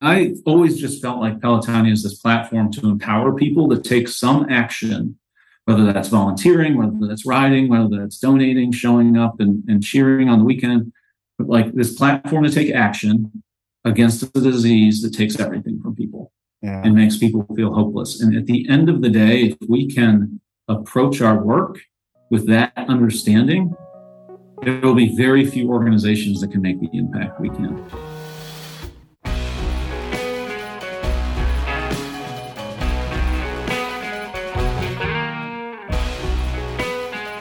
I always just felt like Pelotonia is this platform to empower people to take some action, whether that's volunteering, whether that's riding, whether that's donating, showing up and, and cheering on the weekend. But like this platform to take action against a disease that takes everything from people yeah. and makes people feel hopeless. And at the end of the day, if we can approach our work with that understanding, there will be very few organizations that can make the impact we can.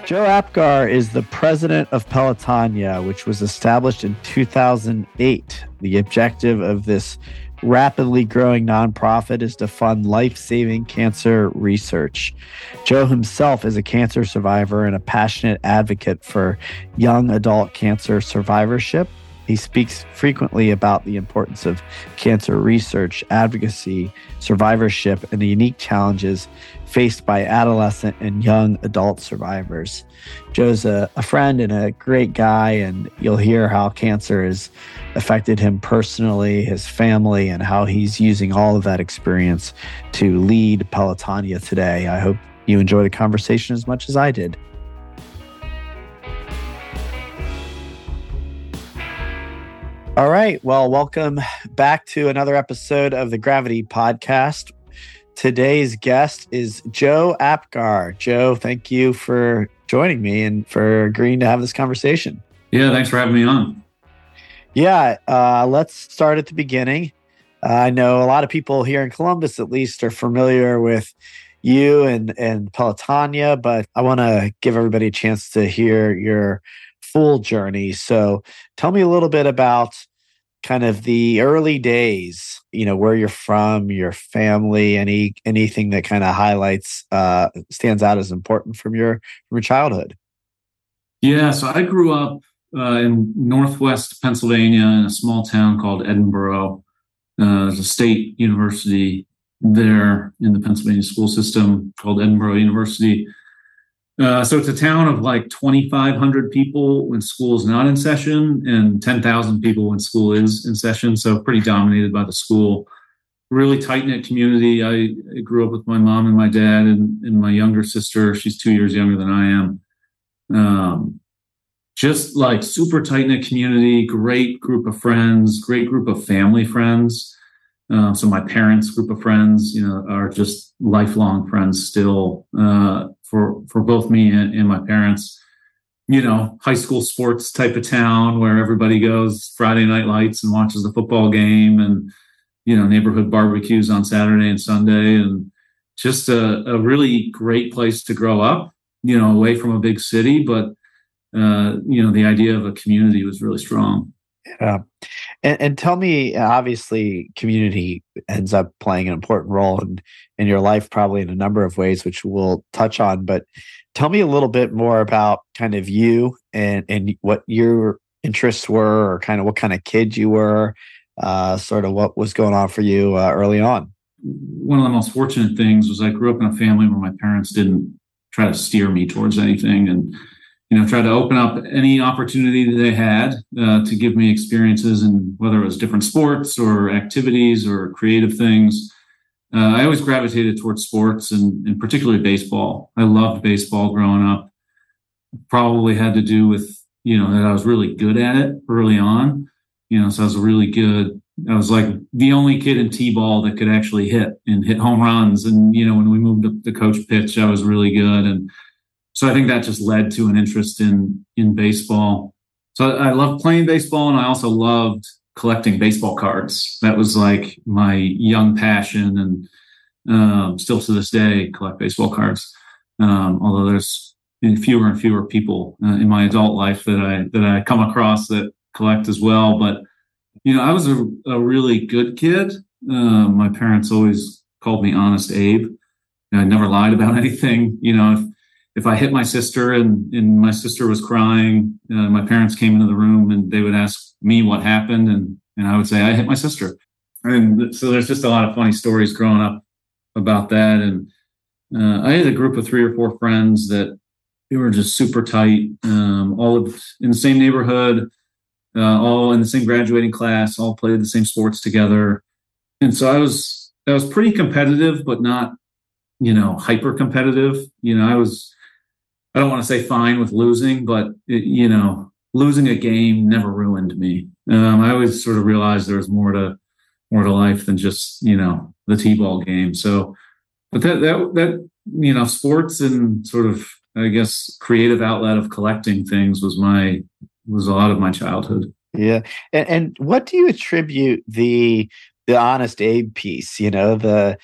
Joe Apgar is the president of Pelotonia, which was established in 2008. The objective of this rapidly growing nonprofit is to fund life saving cancer research. Joe himself is a cancer survivor and a passionate advocate for young adult cancer survivorship. He speaks frequently about the importance of cancer research, advocacy, survivorship, and the unique challenges faced by adolescent and young adult survivors. Joe's a, a, friend and a great guy, and you'll hear how cancer has affected him personally, his family, and how he's using all of that experience to lead Pelotonia today. I hope you enjoy the conversation as much as I did. All right. Well, welcome back to another episode of the Gravity Podcast. Today's guest is Joe Apgar. Joe, thank you for joining me and for agreeing to have this conversation. Yeah, thanks for having me on. Yeah, uh, let's start at the beginning. Uh, I know a lot of people here in Columbus, at least, are familiar with you and and Pelotonia, but I want to give everybody a chance to hear your full journey. So, tell me a little bit about kind of the early days you know where you're from your family any anything that kind of highlights uh stands out as important from your from your childhood? Yeah so i grew up uh, in northwest pennsylvania in a small town called Edinboro. Uh, there's a state university there in the pennsylvania school system called Edinboro university uh, so it's a town of like 2,500 people when school is not in session and 10,000 people when school is in session. So pretty dominated by the school. Really tight knit community. I, I, grew up with my mom and my dad and, and, my younger sister. She's two years younger than I am. Um, just like super tight knit community, great group of friends, great group of family friends. Uh, so my parents' group of friends, you know, are just lifelong friends still uh, for for both me and, and, my parents. You know, high school sports type of town where everybody goes Friday night lights and watches the football game, and you know, neighborhood barbecues on Saturday and Sunday, and just a, a really great place to grow up. You know, away from a big city, but uh, you know, the idea of a community was really strong. Yeah. And, and, tell me, obviously, community ends up playing an important role in, in your life, probably in a number of ways, which we'll touch on. But tell me a little bit more about kind of you and, and what your interests were, or kind of what kind of kid you were, uh, sort of what was going on for you uh, early on. One of the most fortunate things was I grew up in a family where my parents didn't try to steer me towards anything. And you know, try to open up any opportunity that they had uh, to give me experiences in whether it was different sports or activities or creative things. Uh, I always gravitated towards sports and, and particularly baseball. I loved baseball growing up. Probably had to do with, you know, that I was really good at it early on. You know, so I was really good. I was like the only kid in T-ball that could actually hit and hit home runs. And, you know, when we moved up the coach pitch, I was really good. And, so I think that just led to an interest in in baseball. So I, I loved playing baseball, and I also loved collecting baseball cards. That was like my young passion, and um, still to this day collect baseball cards. Um, although there's fewer and fewer people uh, in my adult life that I that I come across that collect as well. But you know, I was a, a really good kid. Uh, my parents always called me Honest Abe. I never lied about anything. You know, if if I hit my sister and, and my sister was crying, uh, my parents came into the room and they would ask me what happened. And, and I would say, I hit my sister. And so there's just a lot of funny stories growing up about that. And uh, I had a group of three or four friends that we were just super tight, um, all of, in the same neighborhood, uh, all in the same graduating class, all played the same sports together. and so I was I was pretty competitive, but not you know hyper competitive. You know, I was I don't want to say fine with losing, but it, you know, losing a game never ruined me. Um, I always sort of realized there was more to more to life than just you know the t-ball game. So, but that that that you know, sports and sort of I guess creative outlet of collecting things was my was a lot of my childhood. Yeah, and, and what do you attribute the the honest Abe piece? You know, the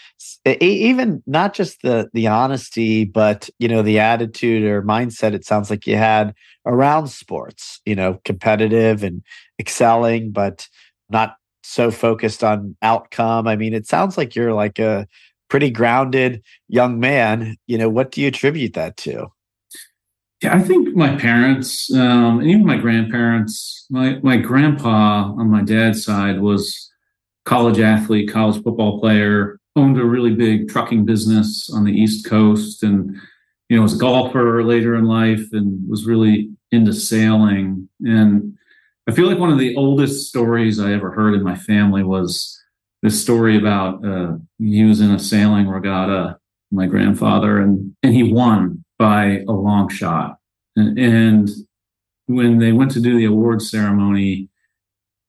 even not just the the honesty, but you know the attitude or mindset. It sounds like you had around sports. You know, competitive and excelling, but not so focused on outcome. I mean, it sounds like you're like a pretty grounded young man. You know, what do you attribute that to? Yeah, I think my parents, um, and even my grandparents, my my grandpa on my dad's side was college athlete, college football player, owned a really big trucking business on the East Coast, and you know was a golfer later in life, and was really into sailing. And I feel like one of the oldest stories I ever heard in my family was this story about uh, in a sailing regatta, my grandfather, and and he won by a long shot. And, and when they went to do the awards ceremony,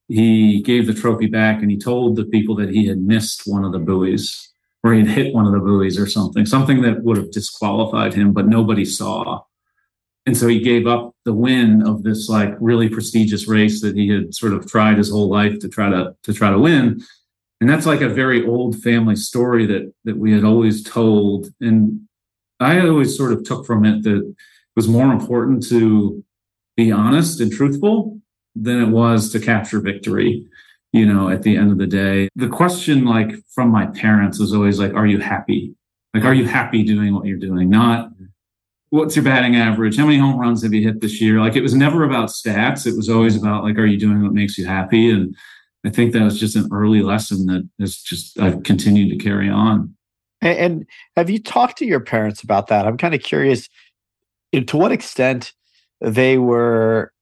he gave the trophy back and he told the people that he had missed one of the buoys or he had hit one of the buoys or something, something that would have disqualified him, but nobody saw. And so he gave up the win of this like really prestigious race that he had sort of tried his whole life to try to to try to win. And that's like a very old family story that that we had always told. And I always sort of took from it that it was more important to be honest and truthful than it was to capture victory you know at the end of the day. The question like from my parents was always like are you happy? Like are you happy doing what you're doing? Not what's your batting average? How many home runs have you hit this year? Like it was never about stats. It was always about like are you doing what makes you happy? And i think that was just an early lesson that has just i've continued to carry on. And, and have you talked to your parents about that? I'm kind of curious to what extent they were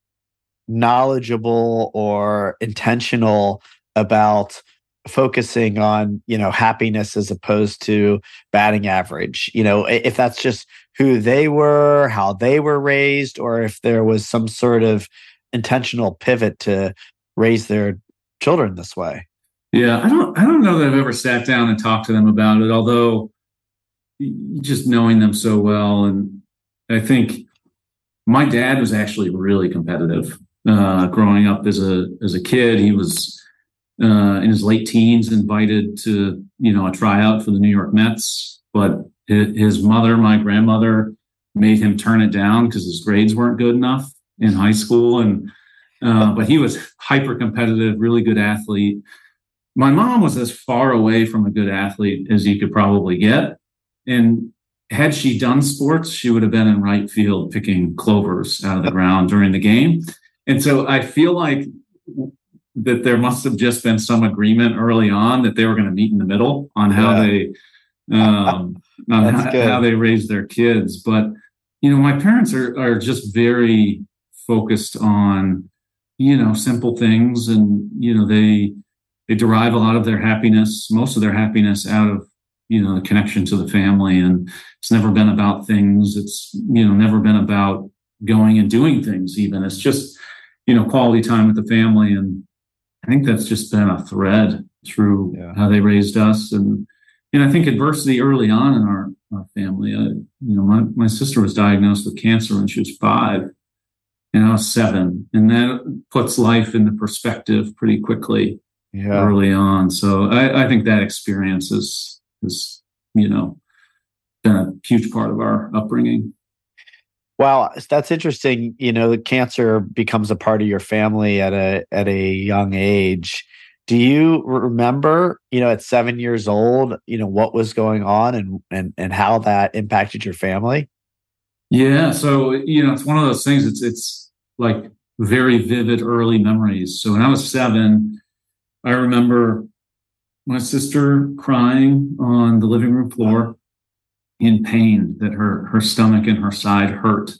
knowledgeable or intentional about focusing on you know happiness as opposed to batting average you know if that's just who they were how they were raised or if there was some sort of intentional pivot to raise their children this way. Yeah i don't i don't know that i've ever sat down and talked to them about it although just knowing them so well and i think my dad was actually really competitive uh, growing up as a as a kid. He was uh, in his late teens invited to you know a tryout for the New York Mets, but his mother, my grandmother, made him turn it down because his grades weren't good enough in high school. And uh, but he was hyper competitive, really good athlete. My mom was as far away from a good athlete as you could probably get, and had she done sports, she would have been in right field picking clovers out of the ground during the game. And so I feel like that there must have just been some agreement early on that they were going to meet in the middle on how yeah. they um, on how, how, they raise their kids. But you know, my parents are are just very focused on you know simple things, and you know they they derive a lot of their happiness, most of their happiness, out of you know the connection to the family, and it's never been about things. It's you know never been about going and doing things. Even it's just you know, quality time with the family. And I think that's just been a thread through yeah. how they raised us. And, and I think adversity early on in our, our family, uh, you know, my, my sister was diagnosed with cancer when she was five and I was seven. And that puts life into perspective pretty quickly yeah. early on. So I, I think that experience is, is, you know, been a huge part of our upbringing. Wow, that's interesting. You know, cancer becomes a part of your family at a at a young age. Do you remember, you know, at seven years old, you know, what was going on and and and how that impacted your family? Yeah, so you know, it's one of those things. It's it's like very vivid early memories. So when I was seven, I remember my sister crying on the living room floor in pain that her her stomach and her side hurt.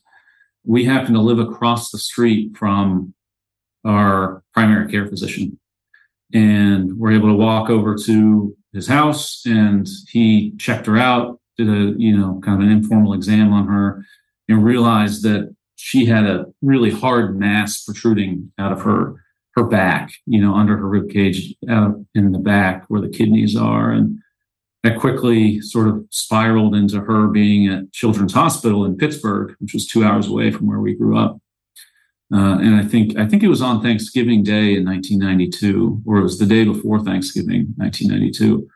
We happened to live across the street from our primary care physician. and we're able to walk over to his house and he checked her out, did a, you know, kind of an informal exam on her and realized that she had a really hard mass protruding out of her her back, you know, under her rib cage out in the back where the kidneys are. And that quickly sort of spiraled into her being at Children's Hospital in Pittsburgh, which was two hours away from where we grew up. Uh, and I think I think it was on Thanksgiving Day in 1992, or it was the day before Thanksgiving, 1992.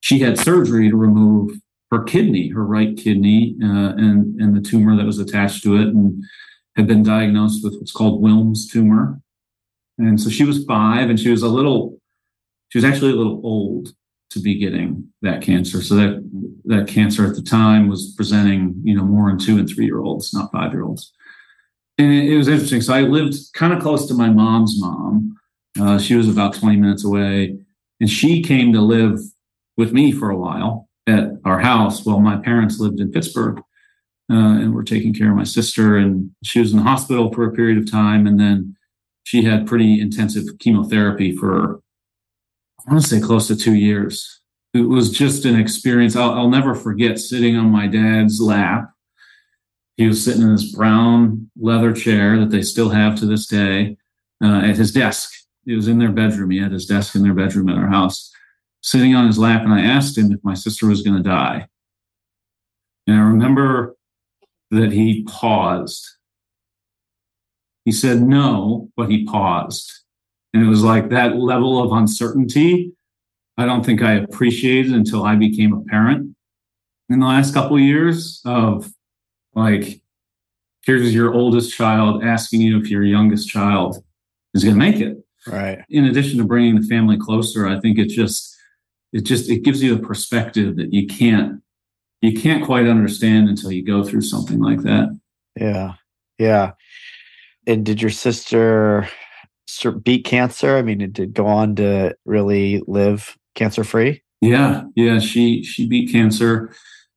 She had surgery to remove her kidney, her right kidney, uh, and and the tumor that was attached to it, and had been diagnosed with what's called Wilms tumor. And so she was five, and she was a little, she was actually a little old to be getting that cancer. So that that cancer at the time was presenting, you know, more in two and three year olds, not five year olds and it, it was interesting. So I lived kind of close to my mom's mom. Uh, she was about 20 minutes away, and she came to live with me for a while at our house while my parents lived in Pittsburgh. Uh, and were taking care of my sister, and she was in the hospital for a period of time, and then she had pretty intensive chemotherapy for I want to say close to two years. It was just an experience I'll, I'll never forget sitting on my dad's lap he was sitting in this brown leather chair that they still have to this day uh, at his desk. It was in their bedroom. He had his desk in their bedroom at our house, sitting on his lap. And I asked him if my sister was going to die. And I remember that he paused. He said no, but he paused. And it was like that level of uncertainty. I don't think I appreciated until I became a parent in the last couple of years of like, here's your oldest child asking you if your youngest child is going to make it. Right. In addition to bringing the family closer, I think it just it just it gives you a perspective that you can't you can't quite understand until you go through something like that. Yeah. Yeah. And did your sister beat cancer? I mean, it did go on to really live cancer free? Yeah. Yeah. She, she beat cancer.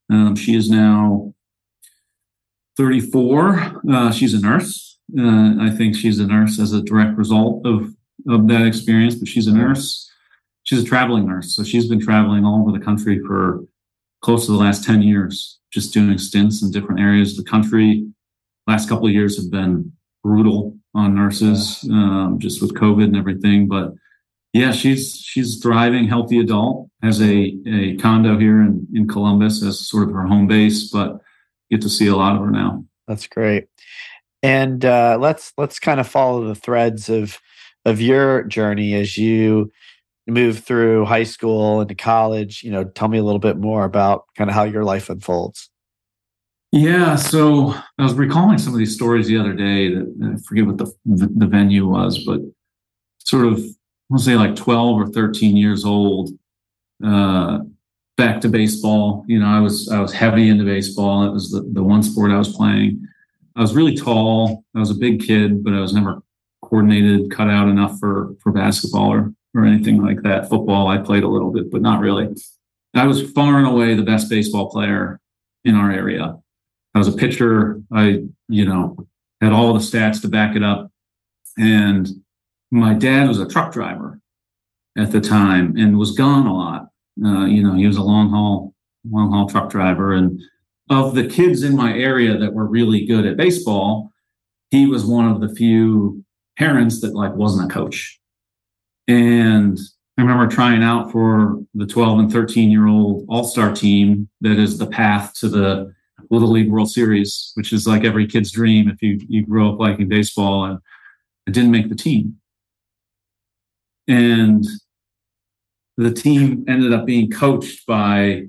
Um, she is now 34. Uh, she's a nurse. Uh, I think she's a nurse as a direct result of, of that experience, but she's a nurse. She's a traveling nurse. So she's been traveling all over the country for close to the last 10 years, just doing stints in different areas of the country. Last couple of years have been brutal on nurses, um, just with COVID and everything. But yeah, she's she's thriving, healthy adult, has a, a condo here in, in Columbus as sort of her home base, but get to see a lot of her now. That's great. And uh, let's let's kind of follow the threads of of your journey as you move through high school into college. You know, tell me a little bit more about kind of how your life unfolds. Yeah, so I was recalling some of these stories the other day. That I forget what the the, venue was, but sort of I'll say like twelve or thirteen years old. Uh, back to baseball. You know, I was I was heavy into baseball. It was the, the one sport I was playing. I was really tall. I was a big kid, but I was never coordinated, cut out enough for for basketball or or anything like that. Football, I played a little bit, but not really. I was far and away the best baseball player in our area. I was a pitcher. I, you know, had all the stats to back it up. And my dad was a truck driver at the time and was gone a lot. Uh, you know, he was a long haul, long haul truck driver. And of the kids in my area that were really good at baseball, he was one of the few parents that like wasn't a coach. And I remember trying out for the 12 and 13 year old all star team that is the path to the Little League World Series, which is like every kid's dream if you, you grow up liking baseball. And I didn't make the team. And the team ended up being coached by,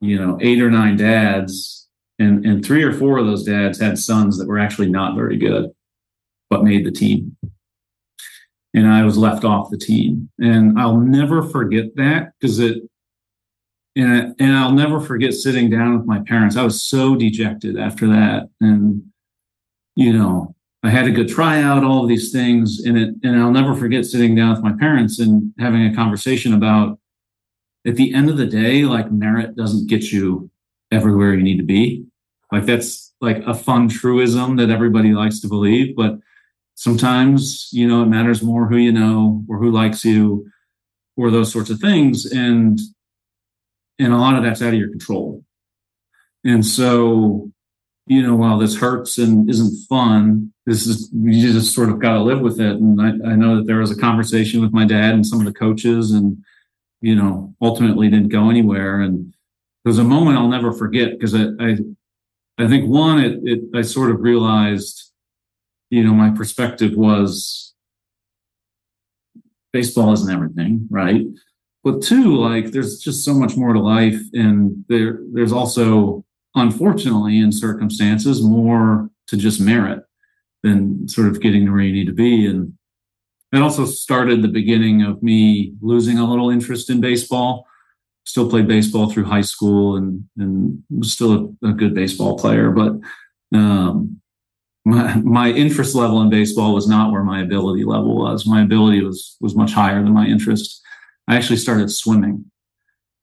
you know, eight or nine dads, and and three or four of those dads had sons that were actually not very good, but made the team. And I was left off the team, and I'll never forget that because it. And, and I'll never forget sitting down with my parents. I was so dejected after that. And, you know, I had a good tryout, all of these things. And it, and I'll never forget sitting down with my parents and having a conversation about at the end of the day, like merit doesn't get you everywhere you need to be. Like that's like a fun truism that everybody likes to believe, but sometimes, you know, it matters more who you know or who likes you or those sorts of things. And, and a lot of that's out of your control. And so, you know, while this hurts and isn't fun, this is, you just sort of got to live with it. And I, I know that there was a conversation with my dad and some of the coaches and, you know, ultimately didn't go anywhere. And there's a moment I'll never forget because I, I, I think one, it, it, I sort of realized, you know, my perspective was baseball isn't everything, right? But two, like there's just so much more to life, and there there's also, unfortunately, in circumstances, more to just merit than sort of getting to where you need to be. And it also started the beginning of me losing a little interest in baseball. Still played baseball through high school and and was still a, a good baseball player, but um, my, my interest level in baseball was not where my ability level was. My ability was was much higher than my interest. I actually started swimming.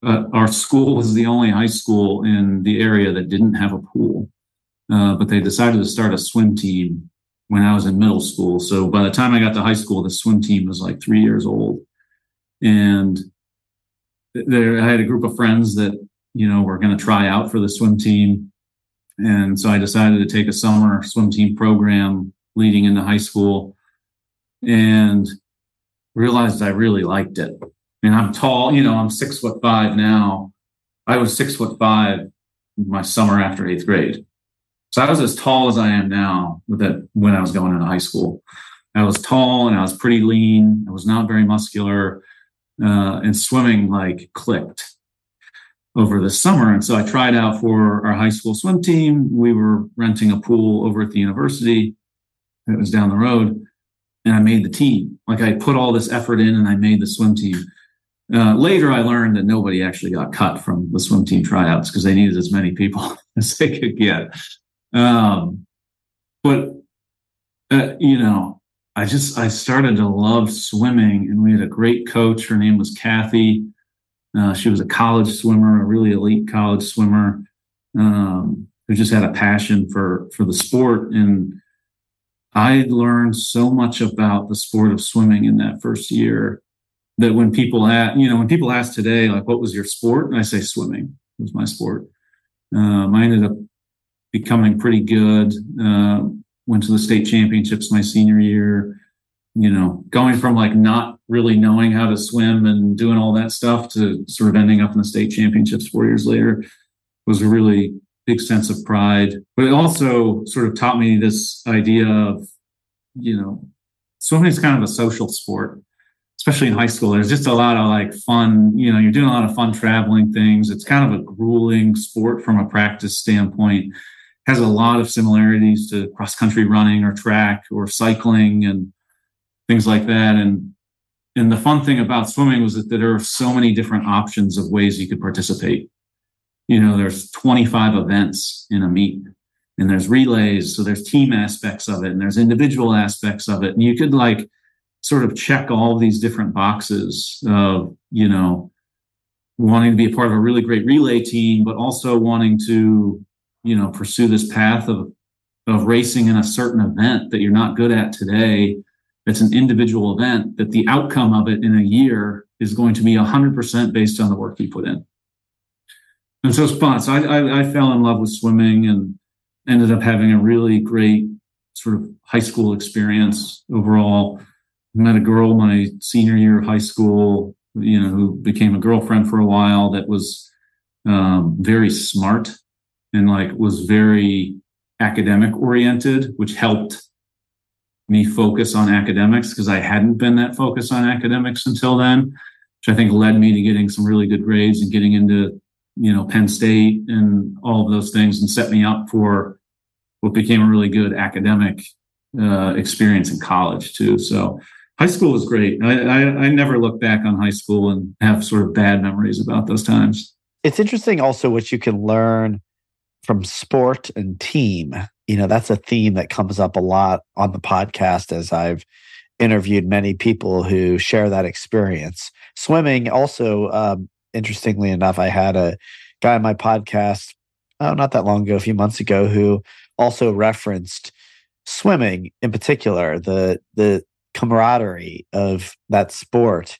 Uh, our school was the only high school in the area that didn't have a pool, uh, but they decided to start a swim team when I was in middle school. So by the time I got to high school, the swim team was like three years old, and there I had a group of friends that you know were going to try out for the swim team and so I decided to take a summer swim team program leading into high school and realized I really liked it. And I'm tall, you know, I'm six foot five now. I was six foot five my summer after eighth grade. So I was as tall as I am now with that when I was going into high school. I was tall and I was pretty lean. I was not very muscular. Uh, and swimming like clicked over the summer. And so I tried out for our high school swim team. We were renting a pool over at the university that was down the road. And I made the team. Like I put all this effort in and I made the swim team. Uh, later, I learned that nobody actually got cut from the swim team tryouts because they needed as many people as they could get. Um, but, uh, you know, I just, I started to love swimming and we had a great coach. Her name was Kathy uh, she was a college swimmer, a really elite college swimmer, um, who just had a passion for for the sport. And I learned so much about the sport of swimming in that first year that when people ask, you know, when people ask today, like, what was your sport? And I say swimming was my sport. Um, I ended up becoming pretty good. Uh, went to the state championships my senior year you know, going from like not really knowing how to swim and doing all that stuff to sort of ending up in the state championships four years later was a really big sense of pride. But it also sort of taught me this idea of, you know, swimming is kind of a social sport, especially in high school. There's just a lot of like fun, you know, you're doing a lot of fun traveling things. It's kind of a grueling sport from a practice standpoint. Has a lot of similarities to cross country running or track or cycling and things like that. And and the fun thing about swimming was that there are so many different options of ways you could participate. You know, there's 25 events in a meet, and there's relays, so there's team aspects of it, and there's individual aspects of it, and you could like sort of check all these different boxes of you know wanting to be a part of a really great relay team, but also wanting to you know pursue this path of of racing in a certain event that you're not good at today it's an individual event that the outcome of it in a year is going to be 100% based on the work you put in. And so fun. So I, I, I fell in love with swimming and ended up having a really great sort of high school experience overall. Met a girl my senior year of high school, you know, who became a girlfriend for a while that was um, very smart and like was very academic oriented, which helped me focus on academics because I hadn't been that focused on academics until then, which I think led me to getting some really good grades and getting into, you know, Penn State and all of those things and set me up for what became a really good academic uh, experience in college too. So high school was great. I, I, I never look back on high school and have sort of bad memories about those times. It's interesting also what you can learn from sport and team you know that's a theme that comes up a lot on the podcast as i've interviewed many people who share that experience swimming also um, interestingly enough i had a guy on my podcast oh not that long ago a few months ago who also referenced swimming in particular, the the camaraderie of that sport.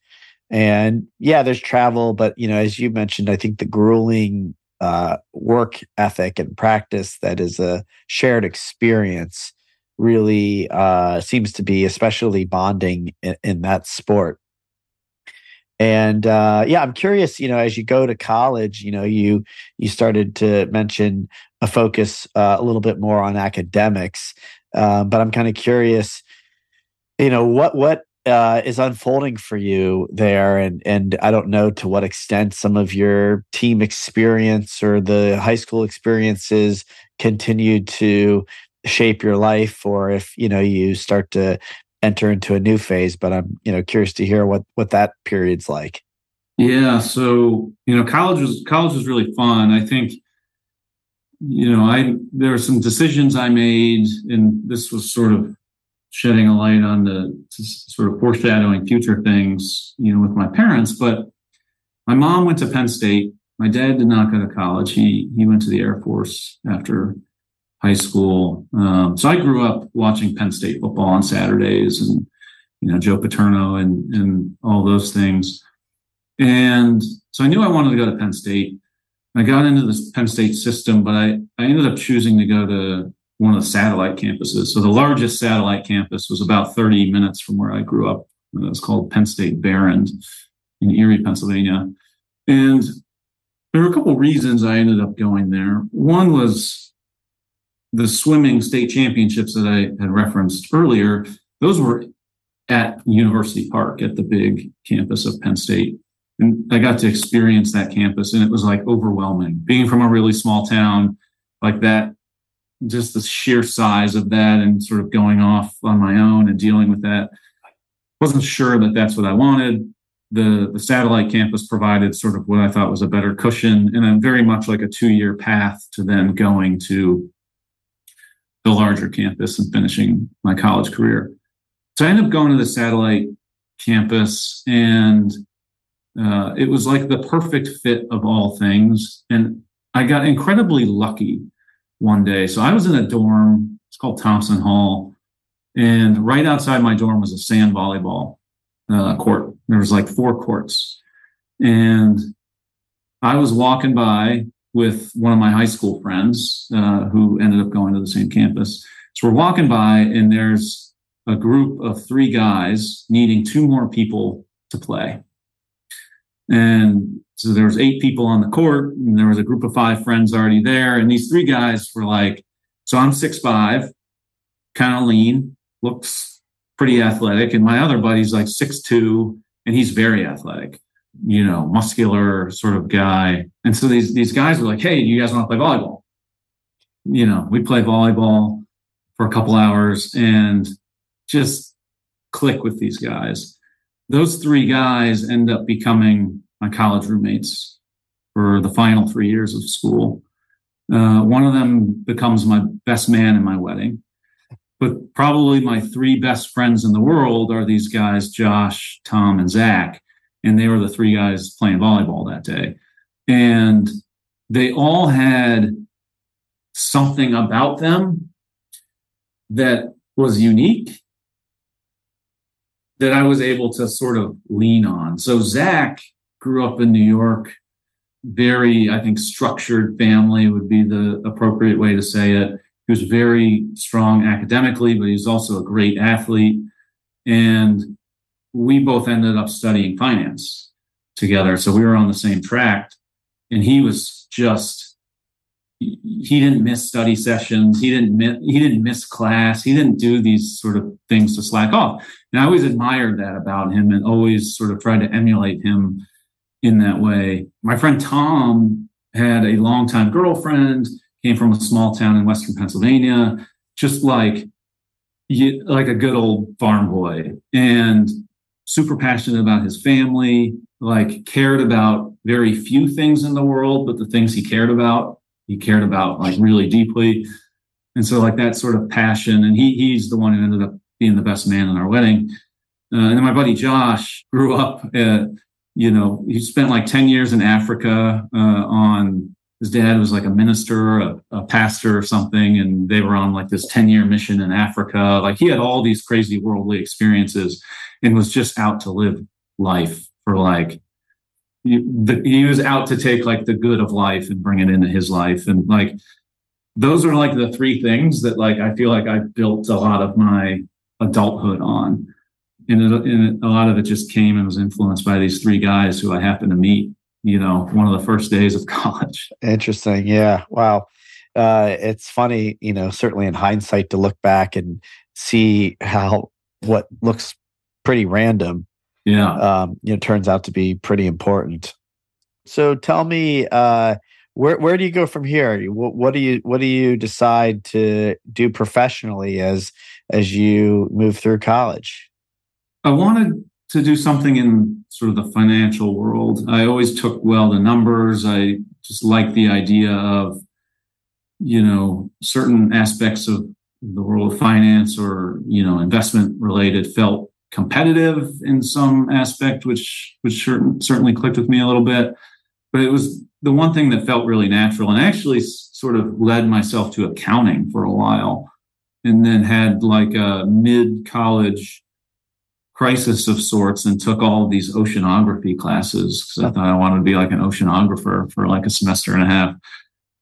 And yeah, there's travel, but you know, as you mentioned, I think the grueling uh, work ethic and practice that is a shared experience really uh, seems to be especially bonding in, in that sport. And uh, yeah, I'm curious. You know, as you go to college, you know, you you started to mention a focus uh, a little bit more on academics, uh, but I'm kind of curious. You know, what what uh, is unfolding for you there, and and I don't know to what extent some of your team experience or the high school experiences continued to shape your life, or if you know you start to enter into a new phase. But I'm you know curious to hear what what that period's like. Yeah, so you know, college was college was really fun. I think you know, I there were some decisions I made, and this was sort of shedding a light on the sort of foreshadowing future things, you know, with my parents. But my mom went to Penn State. My dad did not go to college. He he went to the Air Force after high school. Um, so I grew up watching Penn State football on Saturdays and, you know, Joe Paterno and, and all those things. And so I knew I wanted to go to Penn State. I got into the Penn State system, but I, I ended up choosing to go to one of the satellite campuses. So the largest satellite campus was about 30 minutes from where I grew up. It was called Penn State Behrend in Erie, Pennsylvania. And there were a couple of reasons I ended up going there. One was the swimming state championships that I had referenced earlier, those were at University Park at the big campus of Penn State. And I got to experience that campus and it was like overwhelming. Being from a really small town like that, just the sheer size of that and sort of going off on my own and dealing with that. Wasn't sure that that's what I wanted. The, the satellite campus provided sort of what I thought was a better cushion and a very much like a two year path to then going to the larger campus and finishing my college career. So I ended up going to the satellite campus and uh, it was like the perfect fit of all things. And I got incredibly lucky one day. So I was in a dorm, it's called Thompson Hall. And right outside my dorm was a sand volleyball uh, court. There was like four courts. And I was walking by with one of my high school friends uh, who ended up going to the same campus. So we're walking by, and there's a group of three guys needing two more people to play. And so there was eight people on the court, and there was a group of five friends already there. And these three guys were like, "So I'm six five, kind of lean, looks pretty athletic, and my other buddy's like six two, and he's very athletic." you know, muscular sort of guy. And so these these guys were like, "Hey, you guys want to play volleyball?" You know, we play volleyball for a couple hours and just click with these guys. Those three guys end up becoming my college roommates for the final three years of school. Uh, one of them becomes my best man in my wedding. But probably my three best friends in the world are these guys, Josh, Tom, and Zach and they were the three guys playing volleyball that day. And they all had something about them that was unique that I was able to sort of lean on. So Zach grew up in New York, very, I think, structured family would be the appropriate way to say it. He was very strong academically, but he was also a great athlete. And we both ended up studying finance together. So we were on the same track. And he was just, he didn't miss study sessions. He didn't miss, he didn't miss class. He didn't do these sort of things to slack off. And I always admired that about him and always sort of tried to emulate him in that way. My friend Tom had a longtime girlfriend, came from a small town in Western Pennsylvania, just like, like a good old farm boy. And super passionate about his family, like cared about very few things in the world, but the things he cared about, he cared about like really deeply. And so like that sort of passion, and he he's the one who ended up being the best man in our wedding. Uh, and then my buddy Josh grew up, at, you know, he spent like 10 years in Africa uh, on his dad was like a minister, a, a pastor or something, and they were on like this 10 year mission in Africa. Like he had all these crazy worldly experiences and was just out to live life for like, he, the, he was out to take like the good of life and bring it into his life. And like, those are like the three things that like I feel like I built a lot of my adulthood on. And, it, and a lot of it just came and was influenced by these three guys who I happened to meet you know, one of the first days of college. Interesting. Yeah. Wow. Uh, it's funny, you know, certainly in hindsight to look back and see how what looks pretty random, yeah, um, you know, turns out to be pretty important. So tell me, uh, where where do you go from here? What, what do you what do you decide to do professionally as as you move through college? I wanted to do something in sort of the financial world. I always took well the numbers. I just like the idea of, you know, certain aspects of the world of finance or, you know, investment related felt competitive in some aspect, which, which certainly clicked with me a little bit. But it was the one thing that felt really natural and actually sort of led myself to accounting for a while and then had like a mid college crisis of sorts and took all these oceanography classes because I thought I wanted to be like an oceanographer for like a semester and a half.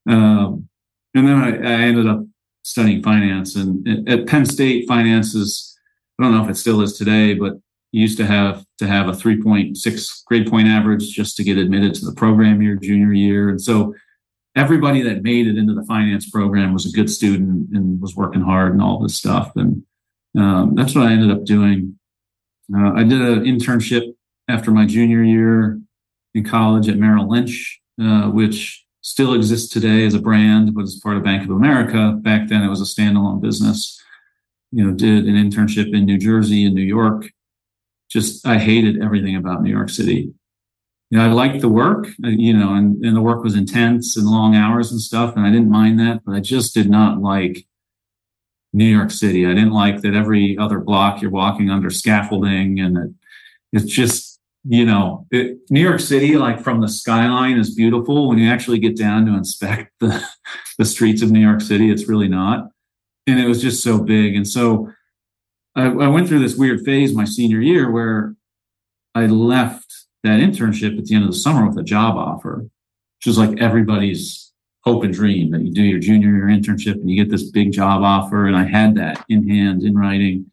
Um, and then I, I, ended up studying finance. And at Penn State, finance is, I don't know if it still is today, but you used to have to have a 3.6 grade point average just to get admitted to the program your junior year. And so everybody that made it into the finance program was a good student and was working hard and all this stuff. And um, that's what I ended up doing uh, I did an internship after my junior year in college at Merrill Lynch, uh, which still exists today as a brand, but as part of Bank of America. Back then, it was a standalone business. You know, did an internship in New Jersey and New York. Just, I hated everything about New York City. You know, I liked the work, uh, you know, and, and the work was intense and long hours and stuff, and I didn't mind that, but I just did not like New York City. I didn't like that every other block you're walking under scaffolding and it, it's just, you know, it, New York City, like from the skyline is beautiful. When you actually get down to inspect the, the streets of New York City, it's really not. And it was just so big. And so I, I went through this weird phase my senior year where I left that internship at the end of the summer with a job offer, which is like everybody's hope and dream that you do your junior year internship and you get this big job offer. And I had that in hand, in writing.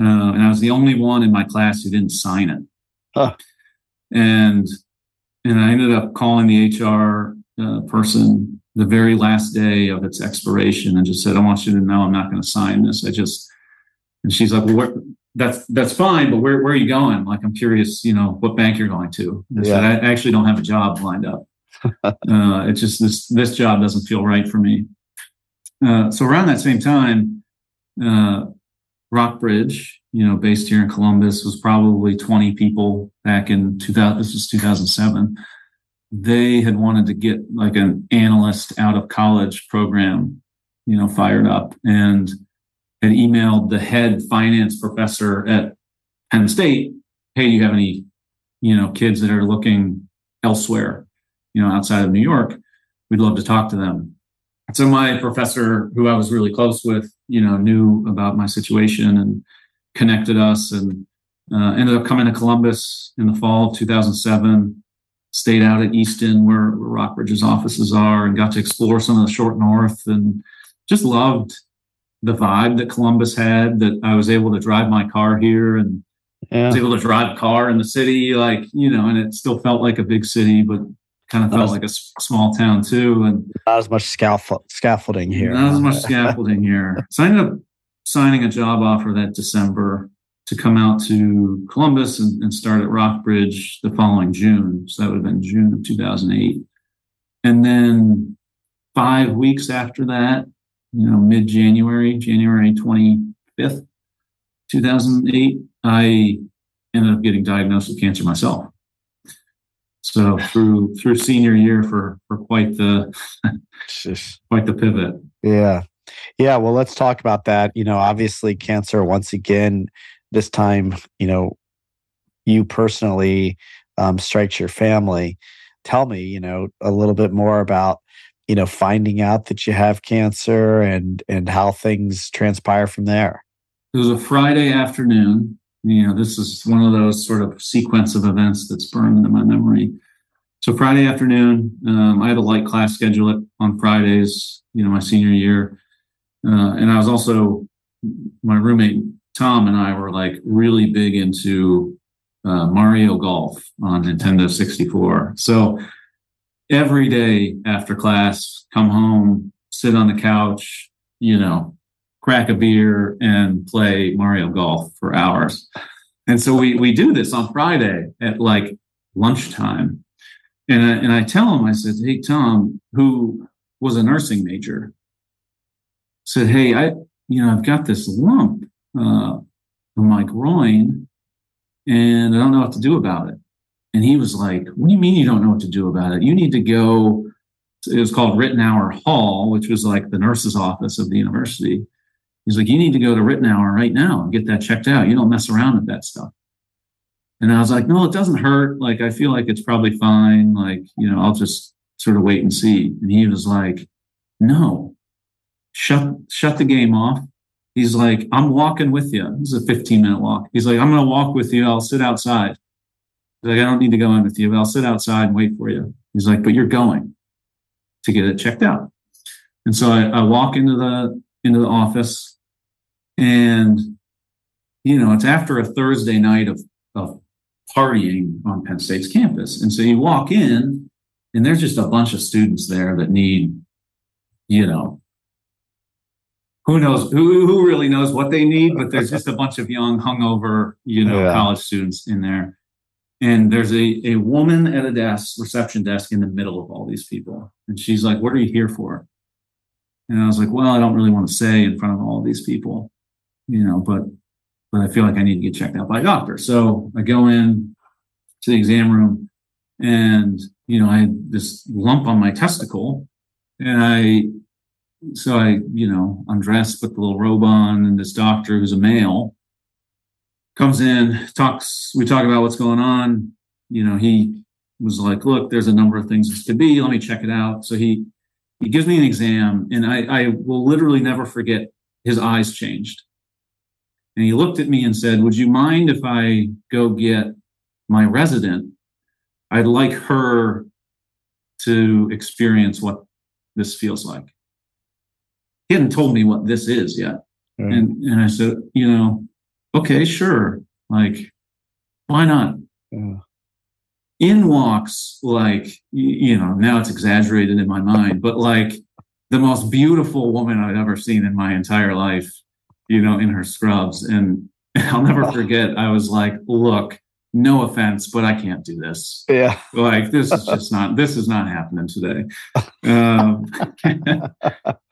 Uh, and I was the only one in my class who didn't sign it. Huh. And and I ended up calling the HR uh, person the very last day of its expiration and just said, "I want you to know I'm not going to sign this. I just." And she's like, "Well, that's that's fine, but where where are you going? Like, I'm curious, you know, what bank you're going to." I yeah. said, "I actually don't have a job lined up." uh, it just this this job doesn't feel right for me. Uh, so around that same time, uh, Rockbridge, you know, based here in Columbus, was probably 20 people back in 2000. This was 2007. They had wanted to get like an analyst out of college program, you know, fired up, and had emailed the head finance professor at Penn State, "Hey, do you have any, you know, kids that are looking elsewhere?" you know, outside of New York, we'd love to talk to them. So my professor, who I was really close with, you know, knew about my situation and connected us and uh, ended up coming to Columbus in the fall of 2007, stayed out at Easton where, where Rockbridge's offices are and got to explore some of the short north and just loved the vibe that Columbus had that I was able to drive my car here and yeah. was able to drive a car in the city, like, you know, and it still felt like a big city, but kind of felt like a small town too, and not as much scaffolding here. Not as much scaffolding here. So I ended up signing a job offer that December to come out to Columbus and, and start at Rockbridge the following June. So that would have been June of 2008. And then five weeks after that, you know, mid January, January 25th, 2008, I ended up getting diagnosed with cancer myself. So through through senior year for for quite the quite the pivot. Yeah. Yeah, well let's talk about that. You know, obviously cancer once again this time, you know, you personally um, strikes your family. tell me, you know, a little bit more about, you know, finding out that you have cancer and and how things transpire from there. It was a Friday afternoon. You know, this is one of those sort of sequence of events that's burned into my memory. So Friday afternoon, um, I had a light class schedule on Fridays. You know, my senior year, uh, and I was also my roommate Tom and I were like really big into uh, Mario Golf on Nintendo 64. So every day after class, come home, sit on the couch, you know, crack a beer and play Mario Golf for hours. And so we we do this on Friday at like lunchtime. And I, and I tell him, I said, "Hey Tom, who was a nursing major, said, "Hey, I you know I've got this lump uh, on my groin, and I don't know what to do about it." And he was like, What do you mean you don't know what to do about it? You need to go. It was called Ritenour Hall, which was like the nurse's office of the university. He's like, You need to go to Ritenour right now and get that checked out. You don't mess around with that stuff. And I was like, No, it doesn't hurt. Like, I feel like it's probably fine. Like, you know, I'll just sort of wait and see. And he was like, No, shut, shut the game off. He's like, I'm walking with you. This is a 15 minute walk. He's like, I'm going to walk with you. I'll sit outside He's like, I don't need to go in with you, but I'll sit outside and wait for you. He's like, but you're going to get it checked out. And so I, I walk into the into the office and you know, it's after a Thursday night of, of partying on Penn State's campus. And so you walk in and there's just a bunch of students there that need, you know, who knows who, who really knows what they need, but there's just a bunch of young, hungover, you know, yeah. college students in there. And there's a, a woman at a desk reception desk in the middle of all these people. And she's like what are you here for? And i was like well i don't really want to say in front of all these people you know but but i feel like i need to get checked out by a doctor. So i go in to the exam room and you know i had this lump on my testicle and i so i you know undressed put the little robe on and this doctor who's a male comes in, talks, we talk about what's going on. You know, he was like, look, there's a number of things this could be. Let me check it out. So he he gives me an exam, and I, I will literally never forget his eyes changed. And he looked at me and said, Would you mind if I go get my resident? I'd like her to experience what this feels like. He hadn't told me what this is yet. Mm. And and I said, you know, okay, sure. Like, why not? Yeah. In walks like you know now it's exaggerated in my mind, but like the most beautiful woman I've ever seen in my entire life, you know, in her scrubs. And I'll never forget, I was like, look, no offense, but I can't do this. Yeah. Like this is just not, this is not happening today. Um,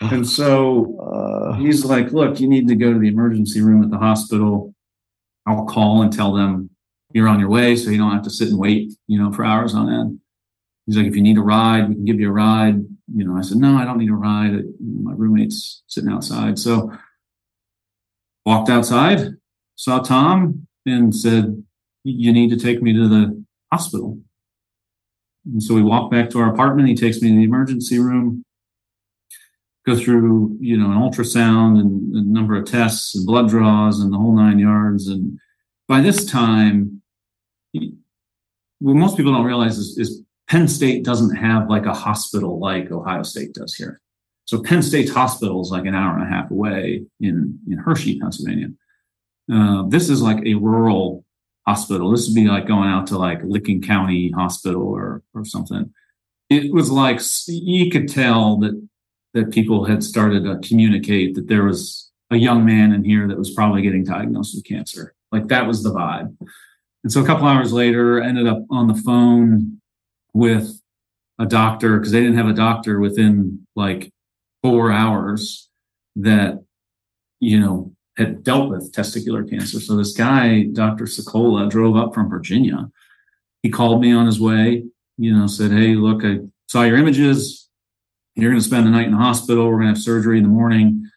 and so uh, he's like, look, you need to go to the emergency room at the hospital. I'll call and tell them you're on your way so you don't have to sit and wait, you know, for hours on end. He's like, if you need a ride, we can give you a ride. You know, I said, no, I don't need a ride. My roommate's sitting outside. So walked outside, saw Tom and said, you need to take me to the hospital. And so we walk back to our apartment. He takes me to the emergency room, go through, you know, an ultrasound and a number of tests and blood draws and the whole nine yards. And by this time, what most people don't realize is, is Penn State doesn't have like a hospital like Ohio State does here. So Penn State's hospital is like an hour and a half away in, in Hershey, Pennsylvania. Uh, this is like a rural hospital. This would be like going out to like Licking County Hospital or or something. It was like you could tell that that people had started to communicate that there was a young man in here that was probably getting diagnosed with cancer. Like that was the vibe. And so a couple hours later, ended up on the phone with a doctor because they didn't have a doctor within like four hours that you know had dealt with testicular cancer. So this guy, Dr. Sokola, drove up from Virginia. He called me on his way, you know, said, Hey, look, I saw your images. You're going to spend the night in the hospital. We're going to have surgery in the morning.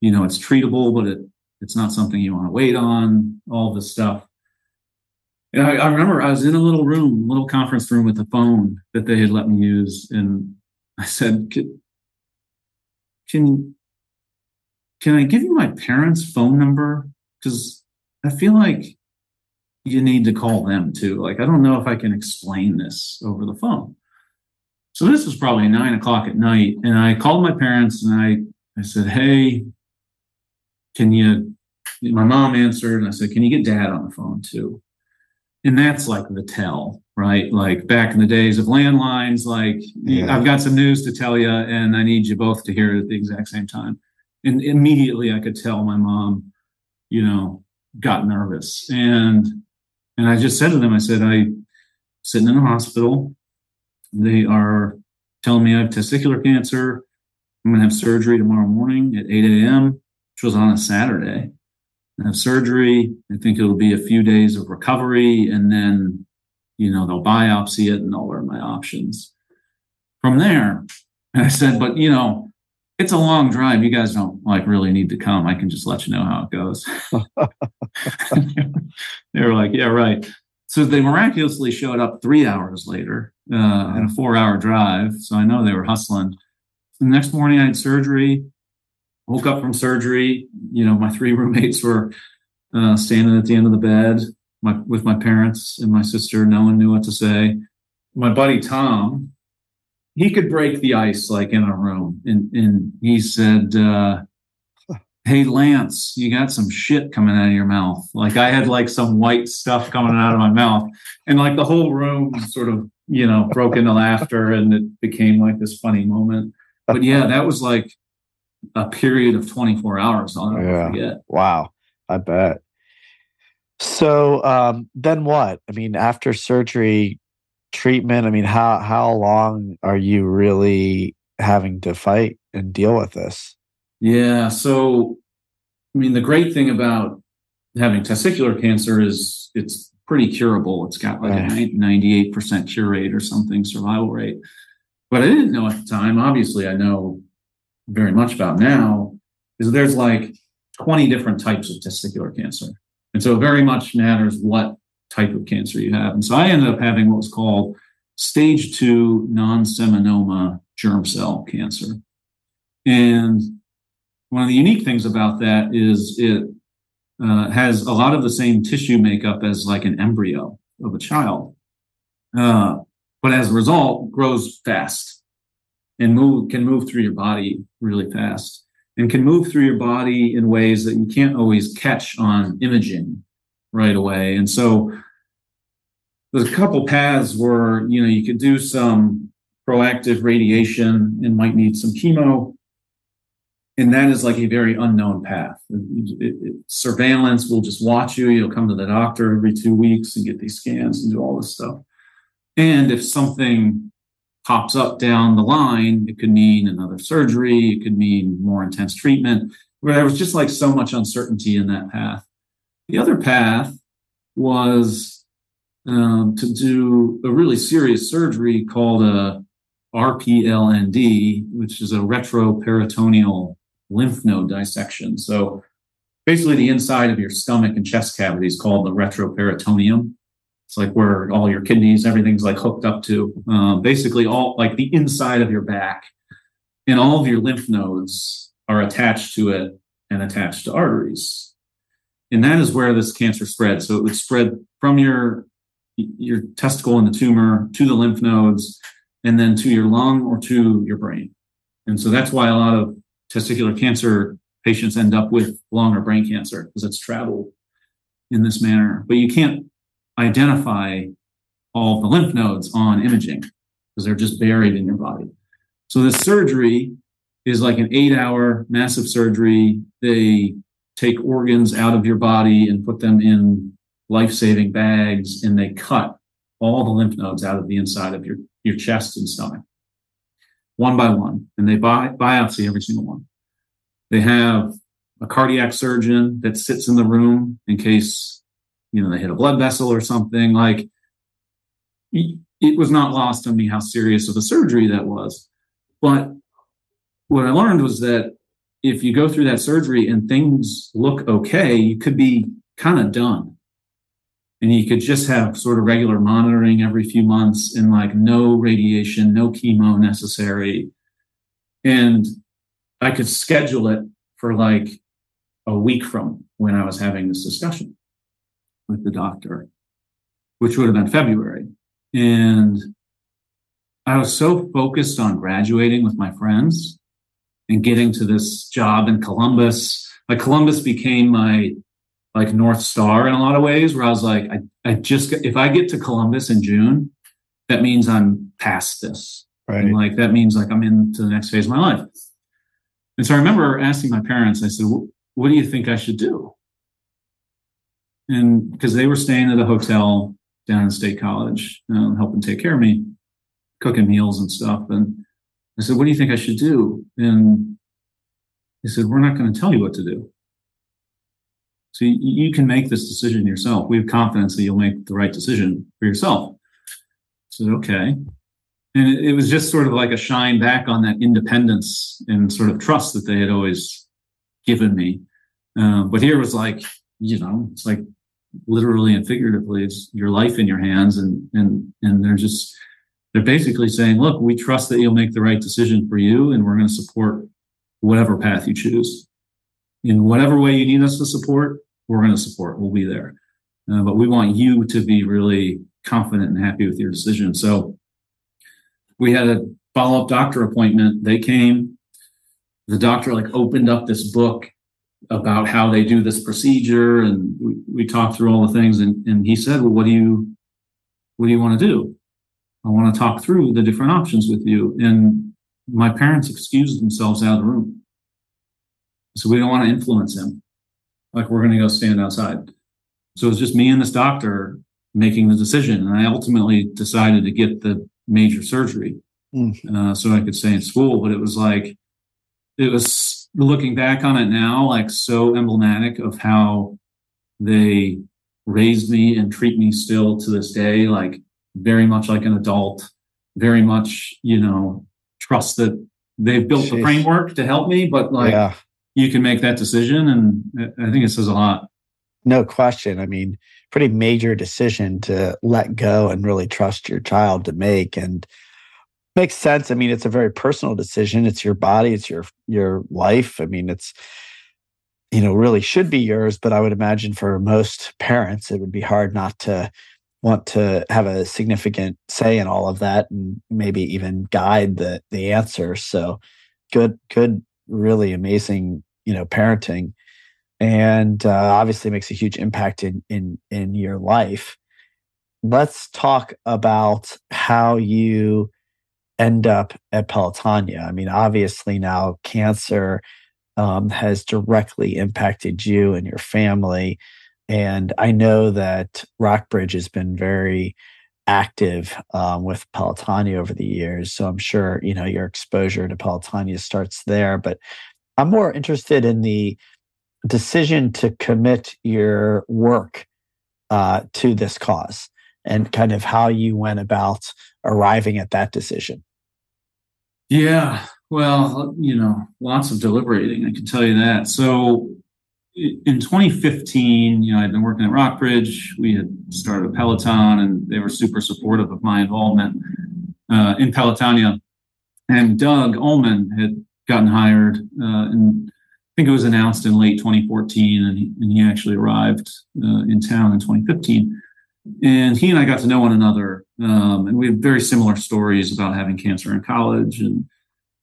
You know, it's treatable, but it, it's not something you want to wait on, all this stuff. And I, I remember I was in a little room, little conference room with a phone that they had let me use, and I said, "Can can, can I give you my parents' phone number? Because I feel like you need to call them too. Like I don't know if I can explain this over the phone." So this was probably nine o'clock at night, and I called my parents and I I said, "Hey, can you?" My mom answered, and I said, "Can you get Dad on the phone too?" And that's like the tell, right? Like back in the days of landlines, like yeah. I've got some news to tell you, and I need you both to hear it at the exact same time. And immediately, I could tell my mom, you know, got nervous, and and I just said to them, I said, "I sitting in the hospital." They are telling me I have testicular cancer. I'm going to have surgery tomorrow morning at 8 a.m., which was on a Saturday. I have surgery. I think it'll be a few days of recovery, and then, you know, they'll biopsy it and they'll learn my options. From there, And I said, but you know, it's a long drive. You guys don't like really need to come. I can just let you know how it goes. they were like, yeah, right. So they miraculously showed up three hours later uh, in a four hour drive. So I know they were hustling. The next morning I had surgery, woke up from surgery. You know, my three roommates were uh, standing at the end of the bed my, with my parents and my sister. No one knew what to say. My buddy Tom, he could break the ice like in a room. And, and he said, uh, hey lance you got some shit coming out of your mouth. Like i had like some white stuff coming out of my mouth. And like the whole room sort of you know broke into laughter and it became like this funny moment. But yeah that was like a period of 24 hours i'll never yeah. forget. Wow. I bet. So um then what? I mean after surgery treatment i mean how how long are you really having to fight and deal with this yeah. So, I mean, the great thing about having testicular cancer is it's pretty curable. It's got like a 98% cure rate or something, survival rate. But I didn't know at the time, obviously, I know very much about now, is there's like 20 different types of testicular cancer. And so it very much matters what type of cancer you have. And so I ended up having what was called stage two non seminoma germ cell cancer. And one of the unique things about that is it uh, has a lot of the same tissue makeup as like an embryo of a child, uh, but as a result, grows fast and move can move through your body really fast and can move through your body in ways that you can't always catch on imaging right away. And so there's a couple paths where you know you could do some proactive radiation and might need some chemo and that is like a very unknown path. It, it, it, surveillance will just watch you. You'll come to the doctor every two weeks and get these scans and do all this stuff. And if something pops up down the line, it could mean another surgery. It could mean more intense treatment. Where there was just like so much uncertainty in that path. The other path was um, to do a really serious surgery called a RPLND, which is a retroperitoneal lymph node dissection. So basically the inside of your stomach and chest cavity is called the retroperitoneum. It's like where all your kidneys, everything's like hooked up to. Um, basically, all like the inside of your back, and all of your lymph nodes are attached to it and attached to arteries. And that is where this cancer spreads. So it would spread from your your testicle and the tumor to the lymph nodes, and then to your lung or to your brain. And so that's why a lot of testicular cancer patients end up with lung or brain cancer because it's traveled in this manner. But you can't identify all the lymph nodes on imaging because they're just buried in your body. So this surgery is like an eight hour massive surgery. They take organs out of your body and put them in life saving bags and they cut all the lymph nodes out of the inside of your, your chest and stomach one by one, and they bi- biopsy every single one. They have a cardiac surgeon that sits in the room in case you know they hit a blood vessel or something. Like it was not lost on me how serious of a surgery that was. But what I learned was that if you go through that surgery and things look okay, you could be kind of done. and you could just have sort of regular monitoring every few months and like no radiation, no chemo necessary. And I could schedule it for like a week from when I was having this discussion with the doctor, which would have been February. And I was so focused on graduating with my friends and getting to this job in Columbus. Like Columbus became my like North Star in a lot of ways, where I was like, I, I just, if I get to Columbus in June, that means I'm past this. Right. And like, that means like I'm into the next phase of my life. And so I remember asking my parents, I said, what do you think I should do? And because they were staying at a hotel down in State College, um, helping take care of me, cooking meals and stuff. And I said, what do you think I should do? And he said, we're not going to tell you what to do. So you, you can make this decision yourself. We have confidence that you'll make the right decision for yourself. So okay. And it, it was just sort of like a shine back on that independence and sort of trust that they had always given me. Um, but here was like, you know, it's like literally and figuratively, it's your life in your hands, and and and they're just they're basically saying, look, we trust that you'll make the right decision for you, and we're going to support whatever path you choose in whatever way you need us to support, we're going to support. We'll be there. Uh, but we want you to be really confident and happy with your decision. So we had a follow up doctor appointment. They came. The doctor like opened up this book about how they do this procedure, and we, we talked through all the things. And, and he said, "Well, what do you what do you want to do? I want to talk through the different options with you." And my parents excused themselves out of the room. So we don't want to influence him. Like we're going to go stand outside. So it was just me and this doctor making the decision. And I ultimately decided to get the major surgery mm. uh, so I could stay in school. But it was like, it was looking back on it now, like so emblematic of how they raised me and treat me still to this day, like very much like an adult, very much, you know, trust that they've built Jeez. the framework to help me, but like, yeah you can make that decision. And I think it says a lot. No question. I mean, pretty major decision to let go and really trust your child to make. And makes sense. I mean, it's a very personal decision. It's your body, it's your your life. I mean, it's you know, really should be yours, but I would imagine for most parents it would be hard not to want to have a significant say in all of that and maybe even guide the the answer. So good good really amazing, you know, parenting, and uh, obviously makes a huge impact in in in your life. Let's talk about how you end up at Pelotonia. I mean, obviously now cancer um, has directly impacted you and your family. And I know that Rockbridge has been very active um, with Pelotonia over the years. So I'm sure, you know, your exposure to Pelotonia starts there. But I'm more interested in the decision to commit your work uh, to this cause and kind of how you went about arriving at that decision. Yeah, well, you know, lots of deliberating, I can tell you that. So in 2015, you know, I'd been working at Rockbridge. We had started a Peloton, and they were super supportive of my involvement uh, in Pelotonia. And Doug Ulman had gotten hired, uh, and I think it was announced in late 2014, and he, and he actually arrived uh, in town in 2015. And he and I got to know one another, um, and we had very similar stories about having cancer in college and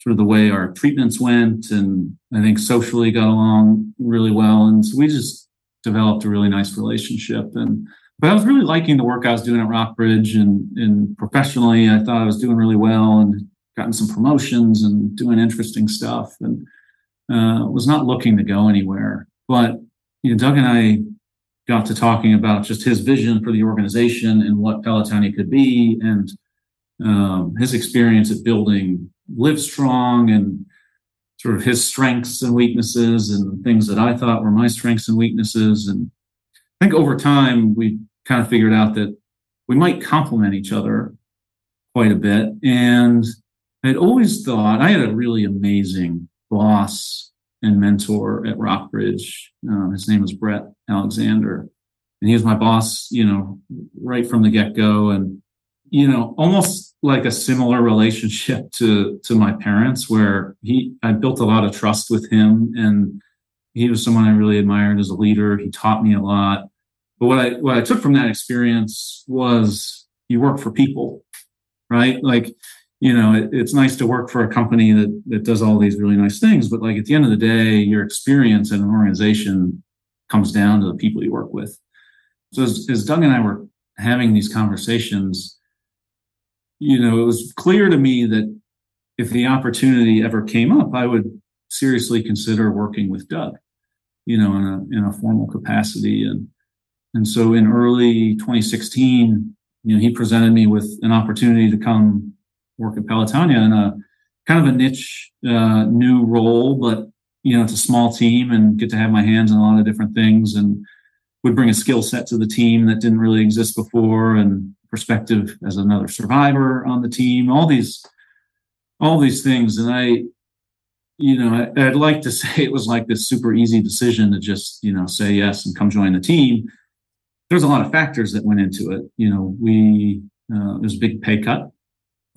sort of the way our treatments went and I think socially got along really well. And so we just developed a really nice relationship. And but I was really liking the work I was doing at Rockbridge and, and professionally, I thought I was doing really well and gotten some promotions and doing interesting stuff and uh, was not looking to go anywhere. But you know, Doug and I got to talking about just his vision for the organization and what Pelotonia could be and um, his experience at building Livestrong and sort of his strengths and weaknesses and things that I thought were my strengths and weaknesses. And I think over time, we kind of figured out that we might complement each other quite a bit. And I'd always thought I had a really amazing boss and mentor at Rockbridge. Uh, his name was Brett Alexander. and he was my boss, you know, right from the get go. And, you know, almost like a similar relationship to, to my parents where he, I built a lot of trust with him and he was someone I really admired as a leader. He taught me a lot. But what I, what I took from that experience was you work for people, right? Like, you know, it, it's nice to work for a company that, that does all these really nice things, but like at the end of the day, your experience in an organization comes down to the people you work with. So as, as Doug and I were having these conversations, you know, it was clear to me that if the opportunity ever came up, I would seriously consider working with Doug, you know, in a in a formal capacity. And and so in early 2016, you know, he presented me with an opportunity to come work at Pelotonia in a kind of a niche uh, new role, but you know, it's a small team and get to have my hands in a lot of different things and would bring a skill set to the team that didn't really exist before and perspective as another survivor on the team all these all these things. And i you know I, would like to say it was like this super easy decision to just you know say yes and come join the team. There's a lot of factors that went into it. You know we uh, there's a big pay cut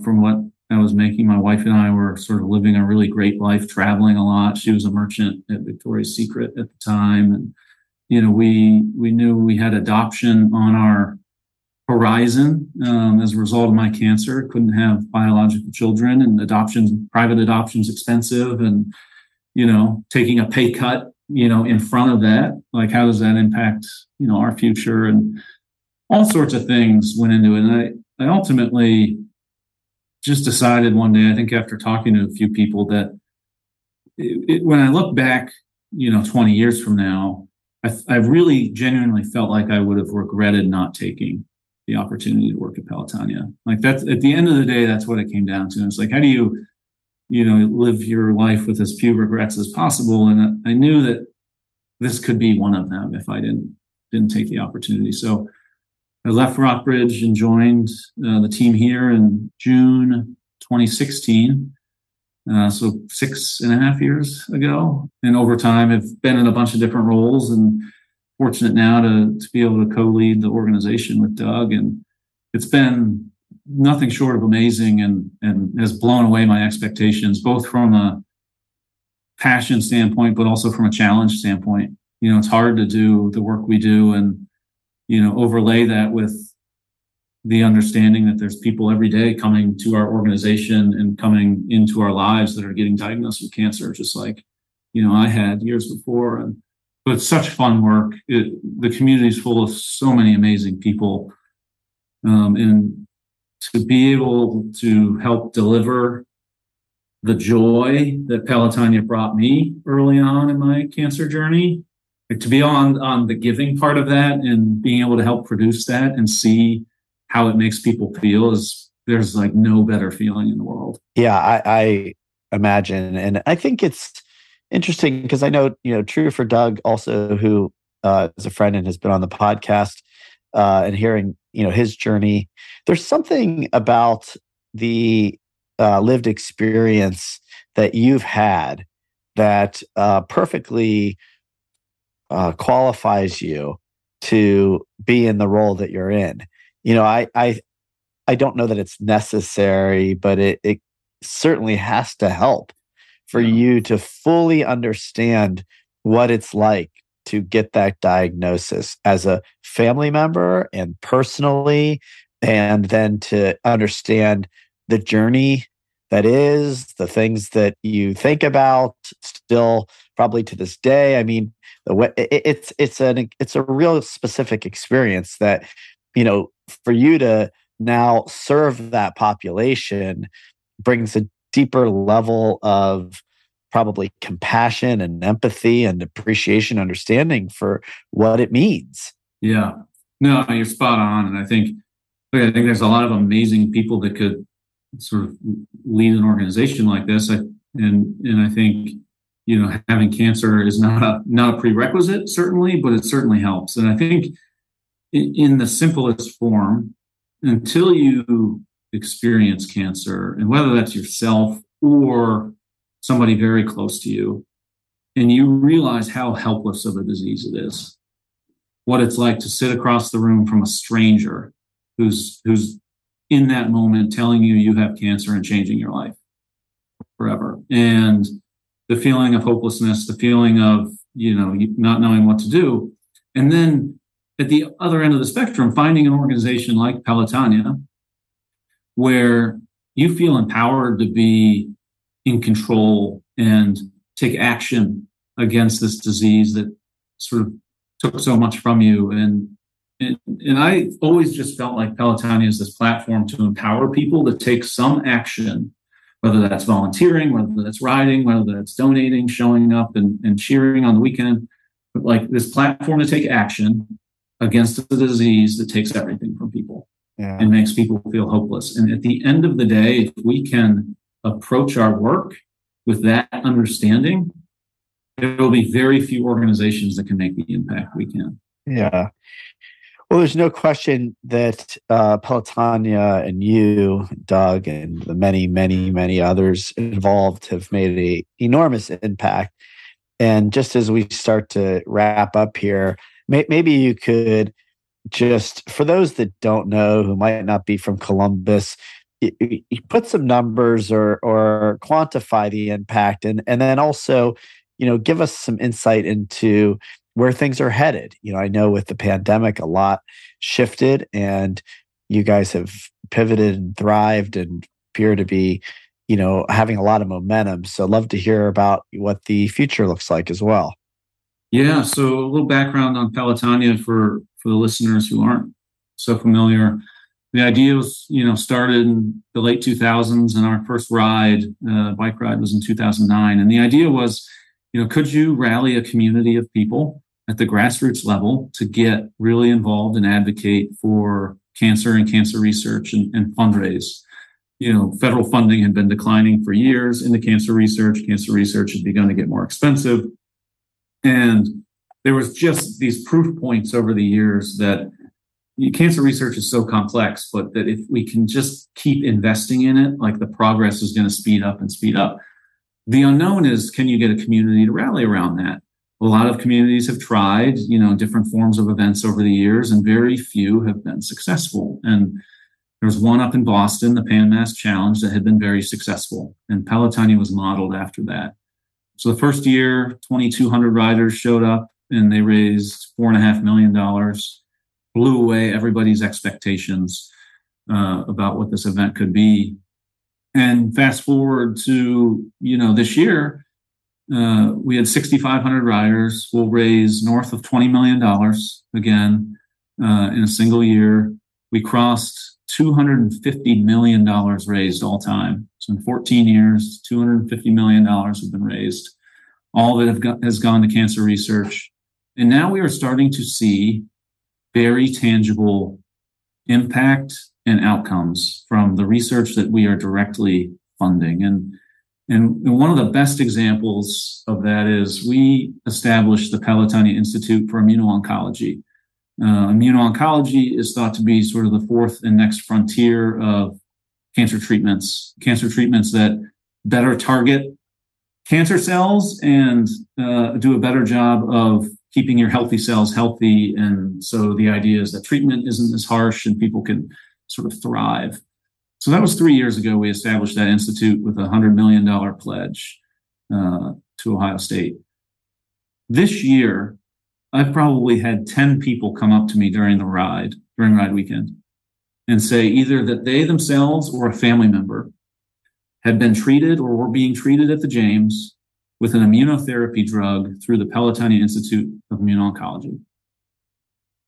from what i was making. My wife and i were sort of living a really great life traveling a lot. She was a merchant at victoria's secret at the time. And you know, we we knew we had adoption on our horizon um, as a result of my cancer. Couldn't have biological children, and adoption, private adoption is expensive, and you know, taking a pay cut, you know, in front of that, like how does that impact, you know, our future, and all sorts of things went into it. And I, I ultimately just decided one day, I think after talking to a few people, that it, it, when I look back, you know, 20 years from now, I, I really genuinely felt like I would have regretted not taking the opportunity to work at Pelotonia. Like that's at the end of the day, that's what it came down to. It's like, how do you, you know, live your life with as few regrets as possible? And I knew that this could be one of them if I didn't didn't take the opportunity. So I left Rockbridge and joined uh, the team here in June 2016. Uh, so six and a half years ago. And over time, I've been in a bunch of different roles and fortunate now to, to be able to co-lead the organization with Doug. And it's been nothing short of amazing and, and has blown away my expectations, both from a passion standpoint, but also from a challenge standpoint. You know, it's hard to do the work we do and, you know, overlay that with the understanding that there's people every day coming to our organization and coming into our lives that are getting diagnosed with cancer, just like you know I had years before. And but it's such fun work. It, the community is full of so many amazing people, um, and to be able to help deliver the joy that Pelotonia brought me early on in my cancer journey, to be on on the giving part of that and being able to help produce that and see how it makes people feel is there's like no better feeling in the world. Yeah, I, I imagine, and I think it's interesting because I know you know true for Doug also, who uh, is a friend and has been on the podcast, uh, and hearing you know his journey. There's something about the uh, lived experience that you've had that uh, perfectly uh, qualifies you to be in the role that you're in you know, I I I don't know that it's necessary, but it it certainly has to help for you to fully understand what it's like to get that diagnosis as a family member and personally and then to understand the journey that is the things that you think about still probably to this day. I mean the way it's it's an it's a real specific experience that you know for you to now serve that population brings a deeper level of probably compassion and empathy and appreciation understanding for what it means. Yeah. No you're spot on and i think i think there's a lot of amazing people that could sort of lead an organization like this I, and and i think you know having cancer is not a not a prerequisite certainly but it certainly helps. And i think in the simplest form until you experience cancer, and whether that's yourself or somebody very close to you, and you realize how helpless of a disease it is. what it's like to sit across the room from a stranger who's who's in that moment telling you you have cancer and changing your life forever and the feeling of hopelessness the feeling of you know not knowing what to do and then at the other end of the spectrum finding an organization like pelotonia where you feel empowered to be in control and take action against this disease that sort of took so much from you. And and, and I always just felt like Pelotonia is this platform to empower people to take some action, whether that's volunteering, whether that's riding, whether that's donating, showing up and, and cheering on the weekend, but like this platform to take action against the disease that takes everything from people yeah. and makes people feel hopeless. And at the end of the day, if we can approach our work with that understanding, there will be very few organizations that can make the impact we can. Yeah. Well, there's no question that uh, Pelotonia and you, Doug, and the many, many, many others involved have made an enormous impact. And just as we start to wrap up here, may- maybe you could just, for those that don't know, who might not be from Columbus, put some numbers or or quantify the impact and and then also you know give us some insight into where things are headed. You know i know with the pandemic a lot shifted and you guys have pivoted and thrived and appear to be you know having a lot of momentum. So love to hear about what the future looks like as well. Yeah so a little background on pelotonia for for the listeners who aren't so familiar the idea was, you know, started in the late 2000s, and our first ride, uh, bike ride, was in 2009. And the idea was, you know, could you rally a community of people at the grassroots level to get really involved and advocate for cancer and cancer research and, and fundraise? You know, federal funding had been declining for years into cancer research. Cancer research had begun to get more expensive, and there was just these proof points over the years that cancer research is so complex, but that if we can just keep investing in it, like the progress is going to speed up and speed up. The unknown is can you get a community to rally around that? A lot of communities have tried, you know, different forms of events over the years, and very few have been successful. And there was one up in Boston, the Pan Mass Challenge, that had been very successful, and Pelotonia was modeled after that. So the first year, 2,200 riders showed up, and they raised four and a half million dollars blew away everybody's expectations uh, about what this event could be. And fast forward to you know this year, uh, we had 6,500 riders. We'll raise north of 20 million dollars again uh, in a single year. We crossed 250 million dollars raised all time. So in 14 years, 250 million dollars have been raised. All of it got, has gone to cancer research, and now we are starting to see very tangible impact and outcomes from the research that we are directly funding. And, and, one of the best examples of that is we established the Pelotonia Institute for Immuno-Oncology. Uh, immuno-oncology is thought to be sort of the fourth and next frontier of cancer treatments, cancer treatments that better target cancer cells and uh, do a better job of keeping your healthy cells healthy. And so the idea is that treatment isn't as harsh and people can sort of thrive. So that was three years ago. We established that institute with a $100 million pledge uh, to Ohio State. This year, I've probably had 10 people come up to me during the ride, during ride weekend, and say either that they themselves or a family member had been treated or were being treated at the James with an immunotherapy drug through the Pelotonia Institute of Immuno-Oncology,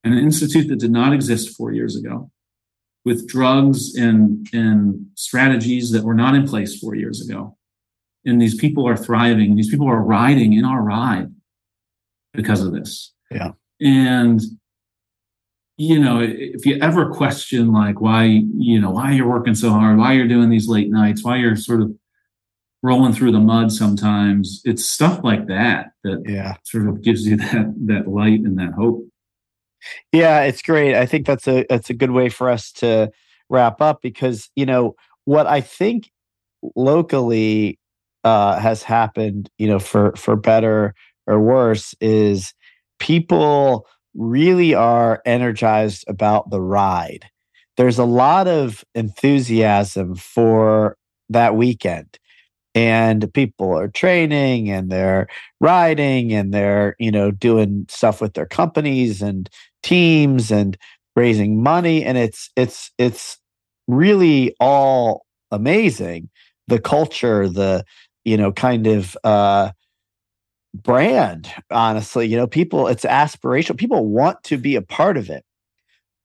an institute that did not exist four years ago, with drugs and, and strategies that were not in place four years ago. And these people are thriving. These people are riding in our ride because of this. Yeah. And you know, if you ever question like why, you know, why you're working so hard, why you're doing these late nights, why you're sort of rolling through the mud sometimes. It's stuff like that that yeah. sort of gives you that that light and that hope. Yeah, it's great. I think that's a that's a good way for us to wrap up because you know what I think locally uh, has happened, you know, for for better or worse, is people really are energized about the ride. There's a lot of enthusiasm for that weekend and people are training and they're riding and they're you know doing stuff with their companies and teams and raising money. And it's it's it's really all amazing the culture the you know kind of uh brand honestly. You know people it's aspirational. People want to be a part of it.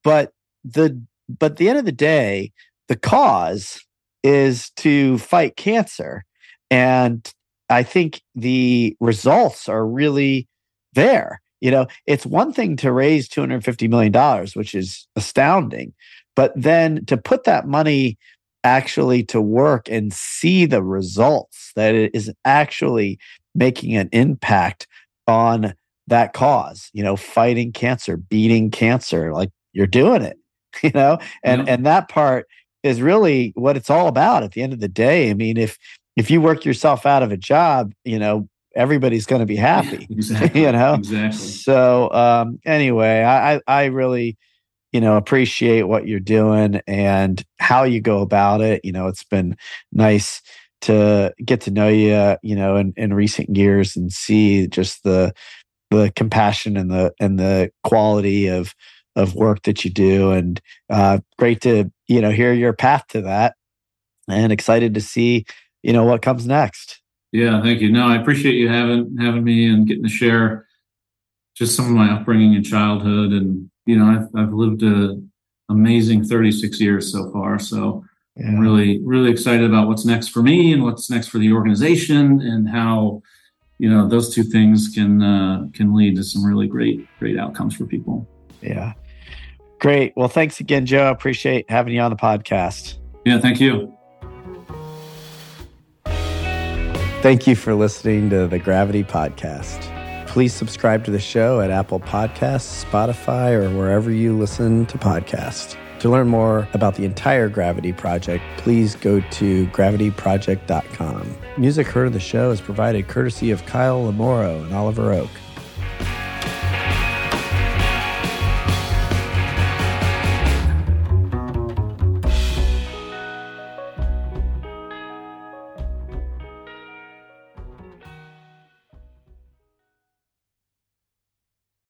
But the but the end of the day the cause is to fight cancer and I think the results are really there. You know, it's one thing to raise $250 million, which is astounding, but then to put that money actually to work and see the results that it is actually making an impact on that cause, you know, fighting cancer, beating cancer, like you're doing it, you know, and, yeah. and that part is really what it's all about at the end of the day. I mean, if if you work yourself out of a job, you know, everybody's going to be happy. exactly. you know, exactly. So um, anyway, I I really you know appreciate what you're doing and how you go about it. You know, it's been nice to get to know you. You know, in, in recent years and see just the the compassion and the and the quality of of work that you do and uh, great to you know hear your path to that and excited to see you know what comes next. Yeah, thank you. No, I appreciate you having having me and getting to share just some of my upbringing and childhood, and you know, I've I've lived a amazing 36 years so far. So yeah. I'm really really excited about what's next for me and what's next for the organization, and how you know those two things can uh, can lead to some really great great outcomes for people. Yeah. Great. Well, thanks again, Joe. I appreciate having you on the podcast. Yeah, thank you. Thank you for listening to the Gravity Podcast. Please subscribe to the show at Apple Podcasts, Spotify, or wherever you listen to podcasts. To learn more about the entire Gravity Project, please go to gravityproject.com. Music heard of the show is provided courtesy of Kyle Lamoro and Oliver Oak.